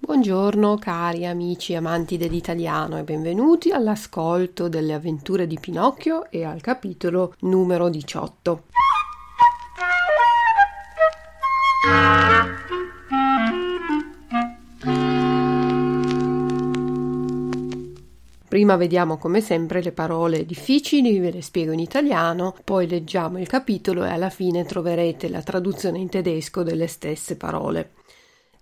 Buongiorno cari amici amanti dell'italiano e benvenuti all'ascolto delle avventure di Pinocchio e al capitolo numero 18. Prima vediamo come sempre le parole difficili, ve le spiego in italiano, poi leggiamo il capitolo e alla fine troverete la traduzione in tedesco delle stesse parole.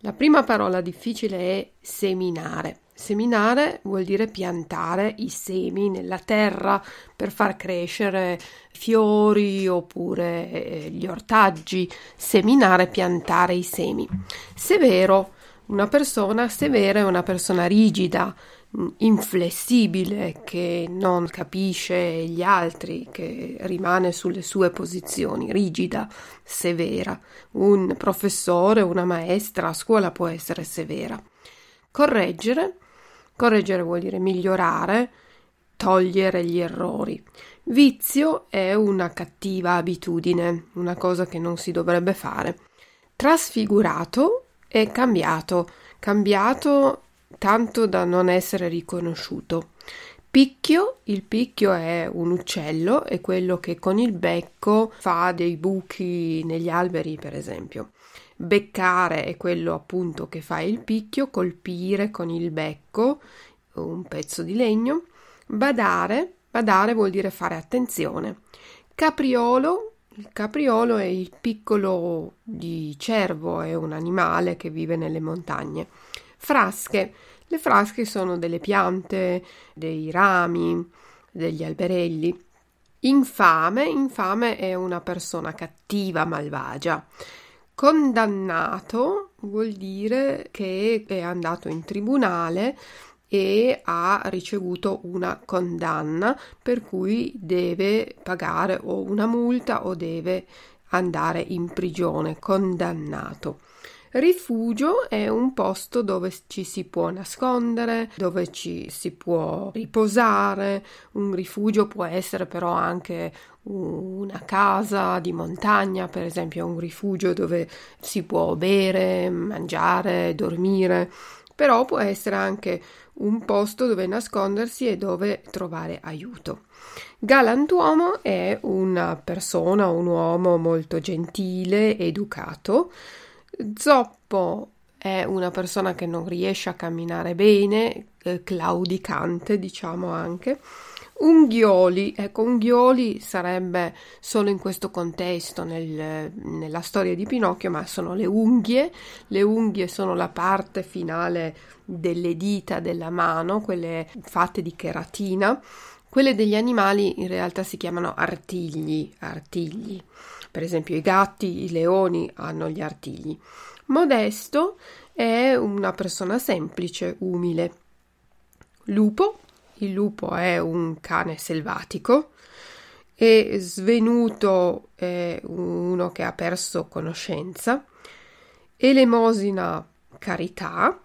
La prima parola difficile è seminare. Seminare vuol dire piantare i semi nella terra per far crescere fiori oppure eh, gli ortaggi. Seminare, piantare i semi. Severo. Una persona severa è una persona rigida, inflessibile che non capisce gli altri, che rimane sulle sue posizioni, rigida, severa. Un professore, una maestra a scuola può essere severa. Correggere, correggere vuol dire migliorare, togliere gli errori. Vizio è una cattiva abitudine, una cosa che non si dovrebbe fare. Trasfigurato è cambiato, cambiato tanto da non essere riconosciuto. Picchio, il picchio è un uccello, è quello che con il becco fa dei buchi negli alberi, per esempio. Beccare è quello appunto che fa il picchio, colpire con il becco un pezzo di legno. Badare, badare vuol dire fare attenzione. Capriolo, il capriolo è il piccolo di cervo, è un animale che vive nelle montagne. Frasche. Le frasche sono delle piante, dei rami, degli alberelli. Infame, infame è una persona cattiva, malvagia. Condannato vuol dire che è andato in tribunale e ha ricevuto una condanna per cui deve pagare o una multa o deve andare in prigione, condannato. Rifugio è un posto dove ci si può nascondere, dove ci si può riposare. Un rifugio può essere però anche una casa di montagna, per esempio un rifugio dove si può bere, mangiare, dormire, però può essere anche un posto dove nascondersi e dove trovare aiuto. Galantuomo è una persona, un uomo molto gentile, educato, Zoppo è una persona che non riesce a camminare bene, eh, claudicante diciamo anche. Unghioli, ecco, unghioli sarebbe solo in questo contesto, nel, nella storia di Pinocchio, ma sono le unghie. Le unghie sono la parte finale delle dita della mano, quelle fatte di cheratina. Quelle degli animali in realtà si chiamano artigli, artigli. Per esempio i gatti, i leoni hanno gli artigli. Modesto è una persona semplice, umile. Lupo, il lupo è un cane selvatico e svenuto è uno che ha perso conoscenza. Elemosina, carità.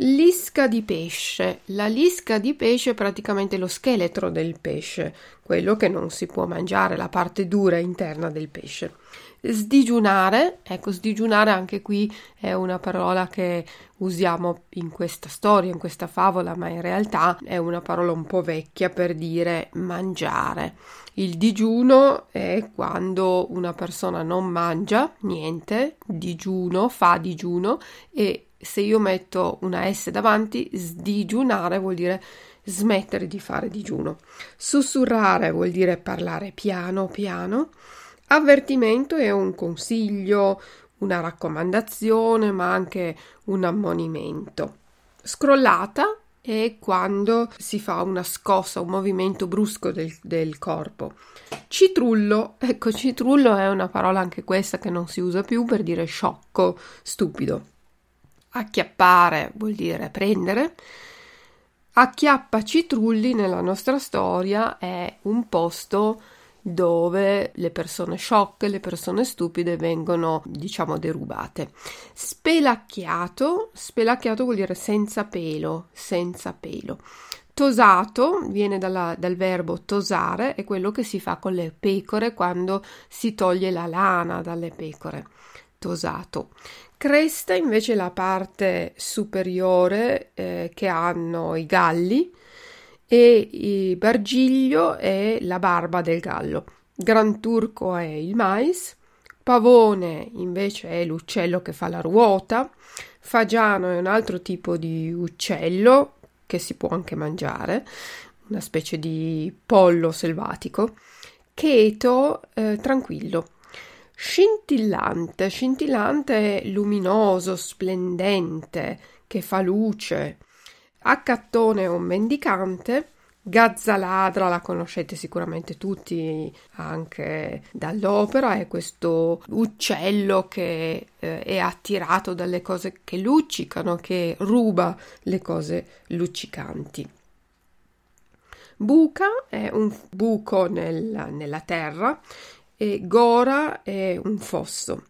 Lisca di pesce. La lisca di pesce è praticamente lo scheletro del pesce, quello che non si può mangiare, la parte dura interna del pesce. Sdigiunare, ecco, sdigiunare anche qui è una parola che usiamo in questa storia, in questa favola, ma in realtà è una parola un po' vecchia per dire mangiare. Il digiuno è quando una persona non mangia niente, digiuno, fa digiuno e se io metto una S davanti, sdigiunare vuol dire smettere di fare digiuno. Sussurrare vuol dire parlare piano piano. Avvertimento è un consiglio, una raccomandazione, ma anche un ammonimento. Scrollata è quando si fa una scossa, un movimento brusco del, del, corpo. Citrullo, ecco, citrullo è una parola anche questa che non si usa più per dire sciocco, stupido. Acchiappare vuol dire prendere. Acchiappa Citrulli nella nostra storia è un posto dove le persone sciocche, le persone stupide vengono, diciamo, derubate. Spelacchiato, spelacchiato vuol dire senza pelo, senza pelo. Tosato viene dalla, dal verbo tosare, è quello che si fa con le pecore quando si toglie la lana dalle pecore. tosato. Cresta invece la parte superiore eh, che hanno i galli e il bargiglio è la barba del gallo. Gran turco è il mais, pavone invece è l'uccello che fa la ruota, fagiano è un altro tipo di uccello che si può anche mangiare, una specie di pollo selvatico, cheto eh, tranquillo scintillante, scintillante luminoso, splendente, che fa luce. Accattone o mendicante, Gazzaladra la conoscete sicuramente tutti anche dall'opera, è questo uccello che eh, è attirato dalle cose che luccicano, che ruba le cose luccicanti. Buca è un buco nel, nella terra e gora è un fosso.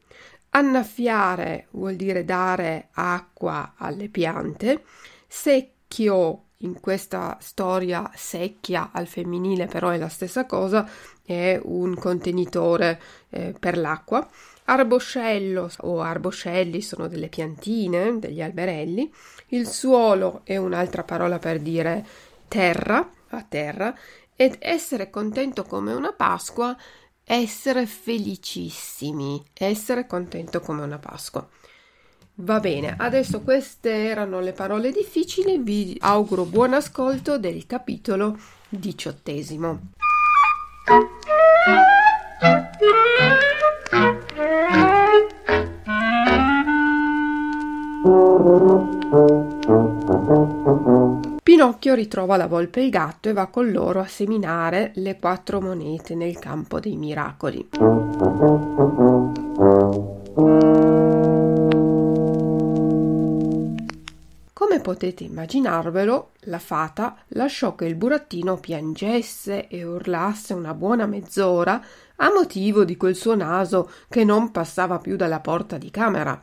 Annaffiare vuol dire dare acqua alle piante. Secchio in questa storia secchia al femminile però è la stessa cosa, è un contenitore eh, per l'acqua. Arboscello o arboscelli sono delle piantine, degli alberelli. Il suolo è un'altra parola per dire terra, a terra, ed essere contento come una Pasqua essere felicissimi, essere contento come una Pasqua. Va bene, adesso queste erano le parole difficili, vi auguro buon ascolto del capitolo diciottesimo. Pinocchio ritrova la volpe e il gatto e va con loro a seminare le quattro monete nel campo dei miracoli. Come potete immaginarvelo, la fata lasciò che il burattino piangesse e urlasse una buona mezz'ora a motivo di quel suo naso che non passava più dalla porta di camera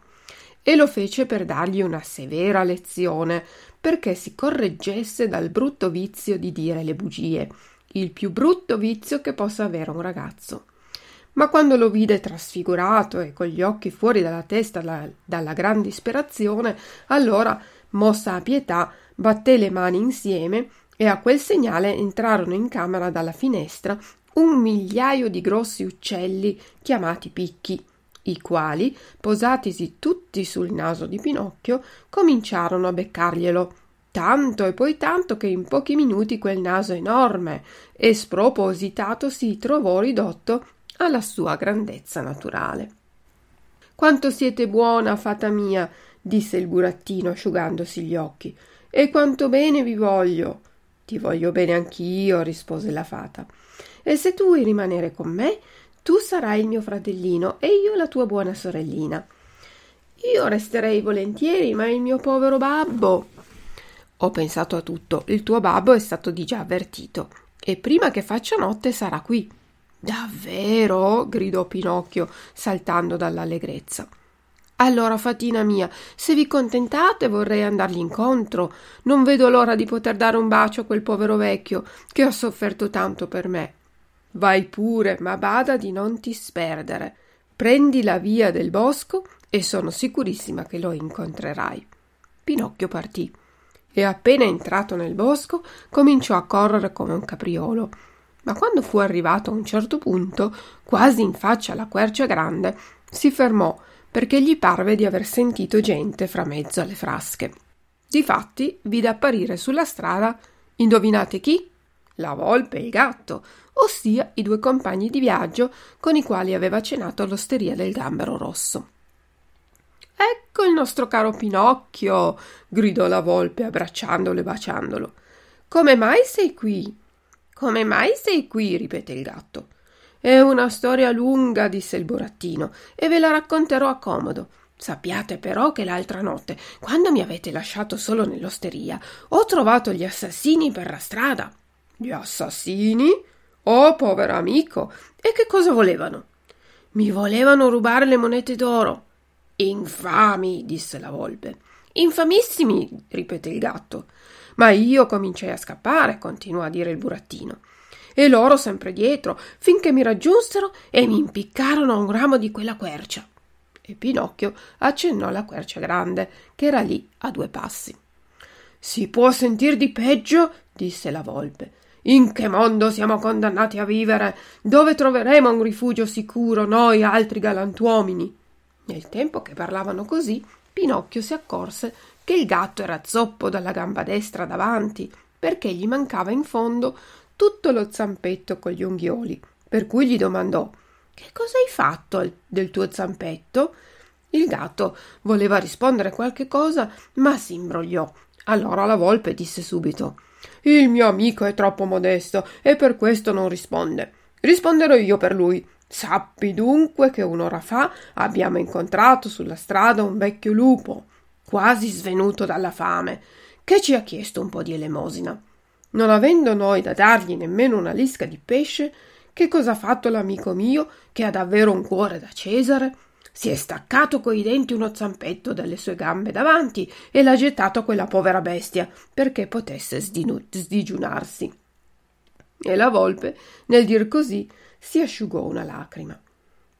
e lo fece per dargli una severa lezione perché si correggesse dal brutto vizio di dire le bugie, il più brutto vizio che possa avere un ragazzo. Ma quando lo vide trasfigurato e con gli occhi fuori dalla testa la, dalla gran disperazione, allora, mossa a pietà, batté le mani insieme e a quel segnale entrarono in camera dalla finestra un migliaio di grossi uccelli chiamati picchi i quali, posatisi tutti sul naso di Pinocchio, cominciarono a beccarglielo. Tanto e poi tanto che in pochi minuti quel naso enorme e spropositato si trovò ridotto alla sua grandezza naturale. Quanto siete buona, fata mia, disse il burattino asciugandosi gli occhi, e quanto bene vi voglio. Ti voglio bene anch'io, rispose la fata. E se tu vuoi rimanere con me, tu sarai il mio fratellino e io la tua buona sorellina. Io resterei volentieri, ma il mio povero babbo. Ho pensato a tutto. Il tuo babbo è stato di già avvertito e prima che faccia notte sarà qui. Davvero? gridò Pinocchio, saltando dall'allegrezza. Allora, fatina mia, se vi contentate vorrei andargli incontro. Non vedo l'ora di poter dare un bacio a quel povero vecchio che ha sofferto tanto per me. Vai pure, ma bada di non ti sperdere. Prendi la via del bosco e sono sicurissima che lo incontrerai. Pinocchio partì e appena entrato nel bosco cominciò a correre come un capriolo. Ma quando fu arrivato a un certo punto, quasi in faccia alla quercia grande, si fermò perché gli parve di aver sentito gente fra mezzo alle frasche. Difatti vide apparire sulla strada, indovinate chi? La volpe e il gatto, ossia i due compagni di viaggio con i quali aveva cenato all'osteria del Gambero Rosso. Ecco il nostro caro Pinocchio, gridò la volpe abbracciandolo e baciandolo. Come mai sei qui? Come mai sei qui? ripeté il gatto. È una storia lunga, disse il burattino, e ve la racconterò a comodo. Sappiate però che l'altra notte, quando mi avete lasciato solo nell'osteria, ho trovato gli assassini per la strada. Gli assassini? Oh, povero amico! E che cosa volevano? Mi volevano rubare le monete d'oro. Infami, disse la volpe. Infamissimi, ripeté il gatto. Ma io cominciai a scappare, continuò a dire il burattino. E loro sempre dietro, finché mi raggiunsero e mi impiccarono a un ramo di quella quercia. E Pinocchio accennò alla quercia grande, che era lì a due passi. Si può sentir di peggio? disse la volpe. In che mondo siamo condannati a vivere? Dove troveremo un rifugio sicuro noi altri galantuomini? Nel tempo che parlavano così, Pinocchio si accorse che il gatto era zoppo dalla gamba destra davanti, perché gli mancava in fondo tutto lo zampetto con gli unghioli, per cui gli domandò Che cosa hai fatto del tuo zampetto? Il gatto voleva rispondere qualche cosa, ma si imbrogliò. Allora la volpe disse subito Il mio amico è troppo modesto e per questo non risponde. Risponderò io per lui. Sappi dunque che un'ora fa abbiamo incontrato sulla strada un vecchio lupo, quasi svenuto dalla fame, che ci ha chiesto un po' di elemosina. Non avendo noi da dargli nemmeno una lisca di pesce, che cosa ha fatto l'amico mio, che ha davvero un cuore da Cesare? Si è staccato coi denti uno zampetto dalle sue gambe davanti e l'ha gettato a quella povera bestia perché potesse sdinu- sdigiunarsi. E la volpe, nel dir così, si asciugò una lacrima.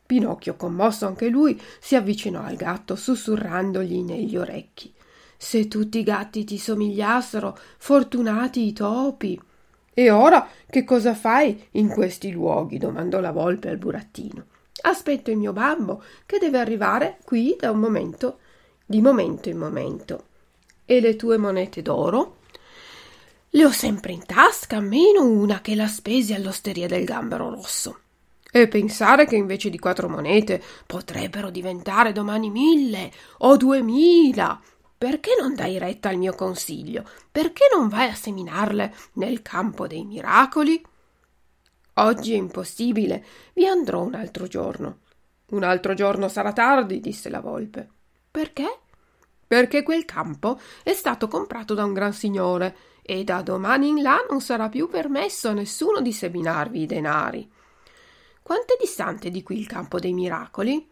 Pinocchio, commosso anche lui, si avvicinò al gatto, sussurrandogli negli orecchi. Se tutti i gatti ti somigliassero, fortunati i topi. E ora che cosa fai in questi luoghi? domandò la volpe al burattino. Aspetto il mio babbo, che deve arrivare qui da un momento, di momento in momento. E le tue monete d'oro? Le ho sempre in tasca, meno una che la spesi all'osteria del gambero rosso. E pensare che invece di quattro monete potrebbero diventare domani mille o duemila perché non dai retta al mio consiglio? Perché non vai a seminarle nel campo dei miracoli? Oggi è impossibile, vi andrò un altro giorno. Un altro giorno sarà tardi, disse la volpe. Perché? Perché quel campo è stato comprato da un gran signore e da domani in là non sarà più permesso a nessuno di seminarvi i denari. Quanto è distante di qui il campo dei miracoli?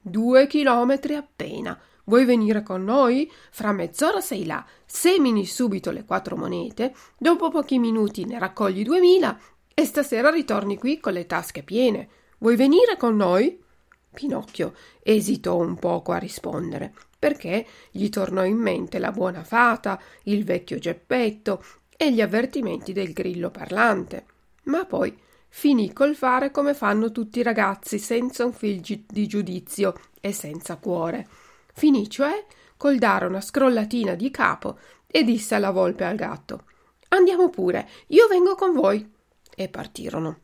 Due chilometri appena. Vuoi venire con noi? Fra mezz'ora sei là, semini subito le quattro monete, dopo pochi minuti ne raccogli duemila e stasera ritorni qui con le tasche piene. Vuoi venire con noi? Pinocchio esitò un poco a rispondere, perché gli tornò in mente la buona fata, il vecchio Geppetto e gli avvertimenti del grillo parlante. Ma poi finì col fare come fanno tutti i ragazzi, senza un fil di giudizio e senza cuore. Finì cioè col dare una scrollatina di capo e disse alla volpe al gatto Andiamo pure, io vengo con voi. E partirono.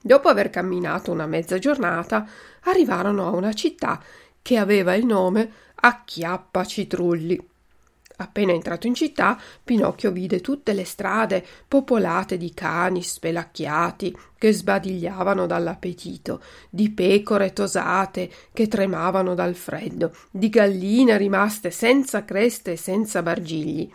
Dopo aver camminato una mezza giornata, arrivarono a una città che aveva il nome Acchiappa Citrulli. Appena entrato in città, Pinocchio vide tutte le strade popolate di cani spelacchiati che sbadigliavano dall'appetito, di pecore tosate che tremavano dal freddo, di galline rimaste senza creste e senza bargigli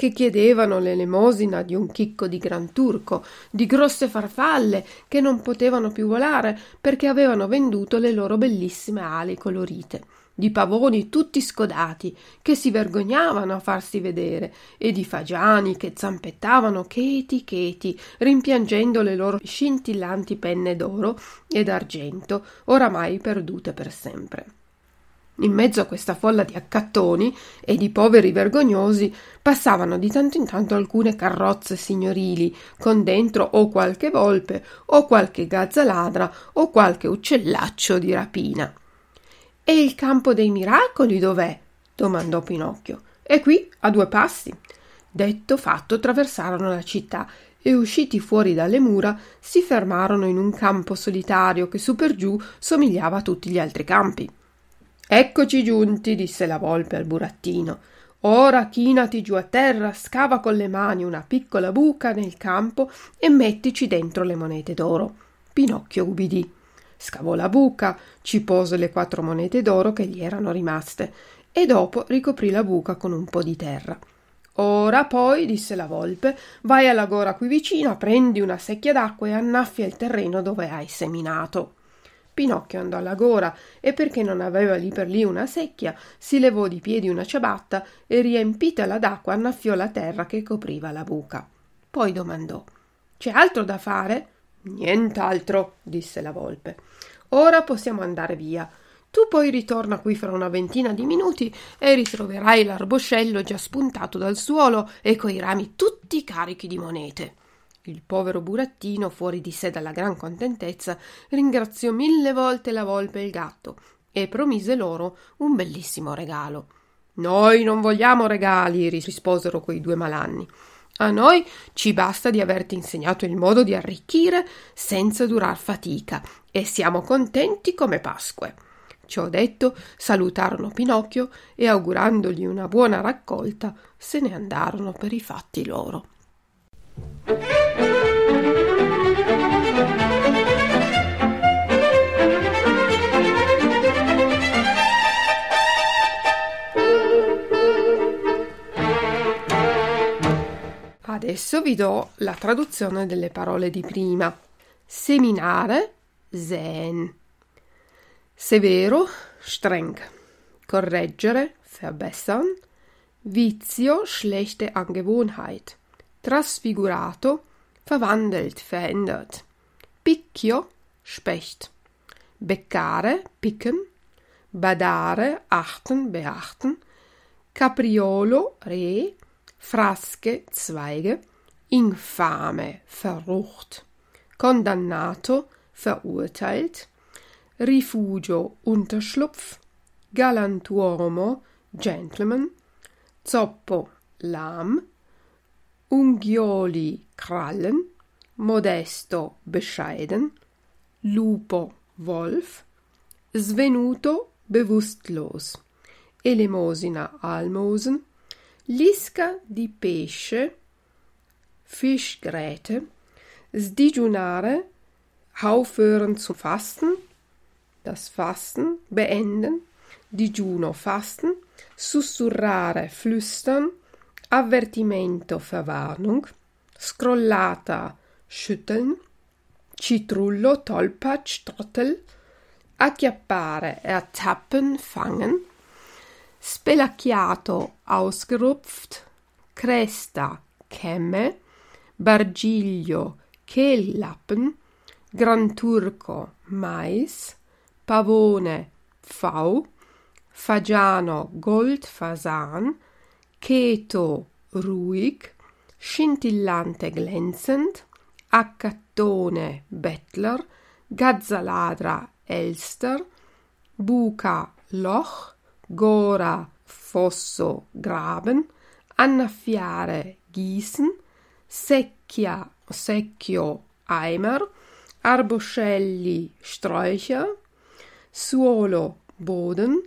che chiedevano l'elemosina di un chicco di gran turco, di grosse farfalle che non potevano più volare perché avevano venduto le loro bellissime ali colorite di pavoni tutti scodati che si vergognavano a farsi vedere e di fagiani che zampettavano cheti cheti rimpiangendo le loro scintillanti penne d'oro e d'argento oramai perdute per sempre. In mezzo a questa folla di accattoni e di poveri vergognosi passavano di tanto in tanto alcune carrozze signorili, con dentro o qualche volpe, o qualche gazza ladra, o qualche uccellaccio di rapina. E il campo dei miracoli dov'è? domandò Pinocchio. È qui, a due passi. Detto fatto, attraversarono la città e usciti fuori dalle mura si fermarono in un campo solitario che su per giù somigliava a tutti gli altri campi. Eccoci giunti, disse la volpe al burattino. Ora chinati giù a terra, scava con le mani una piccola buca nel campo e mettici dentro le monete d'oro. Pinocchio ubbidì scavò la buca, ci pose le quattro monete d'oro che gli erano rimaste e dopo ricoprì la buca con un po' di terra. Ora poi, disse la volpe, vai alla gora qui vicina, prendi una secchia d'acqua e annaffia il terreno dove hai seminato. Pinocchio andò alla gora e perché non aveva lì per lì una secchia, si levò di piedi una ciabatta e riempitala d'acqua annaffiò la terra che copriva la buca. Poi domandò C'è altro da fare? Nient'altro, disse la volpe. Ora possiamo andare via. Tu poi ritorna qui fra una ventina di minuti e ritroverai l'arboscello già spuntato dal suolo e coi rami tutti carichi di monete. Il povero burattino, fuori di sé dalla gran contentezza, ringraziò mille volte la volpe e il gatto e promise loro un bellissimo regalo. Noi non vogliamo regali, risposero quei due malanni. A noi ci basta di averti insegnato il modo di arricchire senza durar fatica e siamo contenti come Pasque. Ciò detto, salutarono Pinocchio e augurandogli una buona raccolta, se ne andarono per i fatti loro. Adesso vi do la traduzione delle parole di prima. Seminare, säen. Severo, streng. Correggere, verbessern. Vizio, schlechte Angewohnheit. Trasfigurato, verwandelt, verändert. Picchio, Specht. Beccare, picken. Badare, achten, beachten. Capriolo, Reh. Frasche, Zweige. Infame, verrucht. Condannato, verurteilt. Rifugio Unterschlupf, Galantuomo Gentleman, Zoppo Lahm, Unghioli Krallen, Modesto bescheiden, Lupo Wolf, Svenuto bewusstlos, Elemosina Almosen, Lisca di pesce, Fischgräte, Sdigiunare, aufhören zu fasten, das Fasten beenden, digiuno fasten, sussurrare flüstern, avvertimento Verwarnung, scrollata schütteln, citrullo tolpatsch trottel, acchiappare ertappen fangen, spelacchiato ausgerupft, cresta chemme, bargiglio kehllappen, granturco mais, Pavone V, Fagiano Goldfasan, Keto ruhig, scintillante glänzend, Accattone Bettler, Gazzaladra Elster, Buca Loch, Gora Fosso Graben, Annaffiare Gießen, Secchia Secchio Eimer, Arboscelli Sträucher, Suolo, Boden,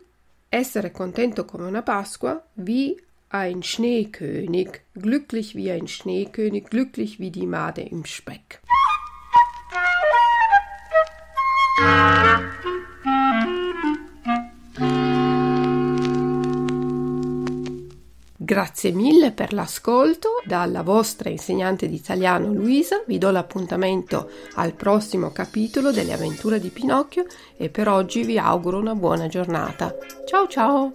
essere contento come una Pasqua, wie ein Schneekönig, glücklich wie ein Schneekönig, glücklich wie die Made im Speck. Grazie mille per l'ascolto dalla vostra insegnante di italiano Luisa. Vi do l'appuntamento al prossimo capitolo delle avventure di Pinocchio e per oggi vi auguro una buona giornata. Ciao ciao!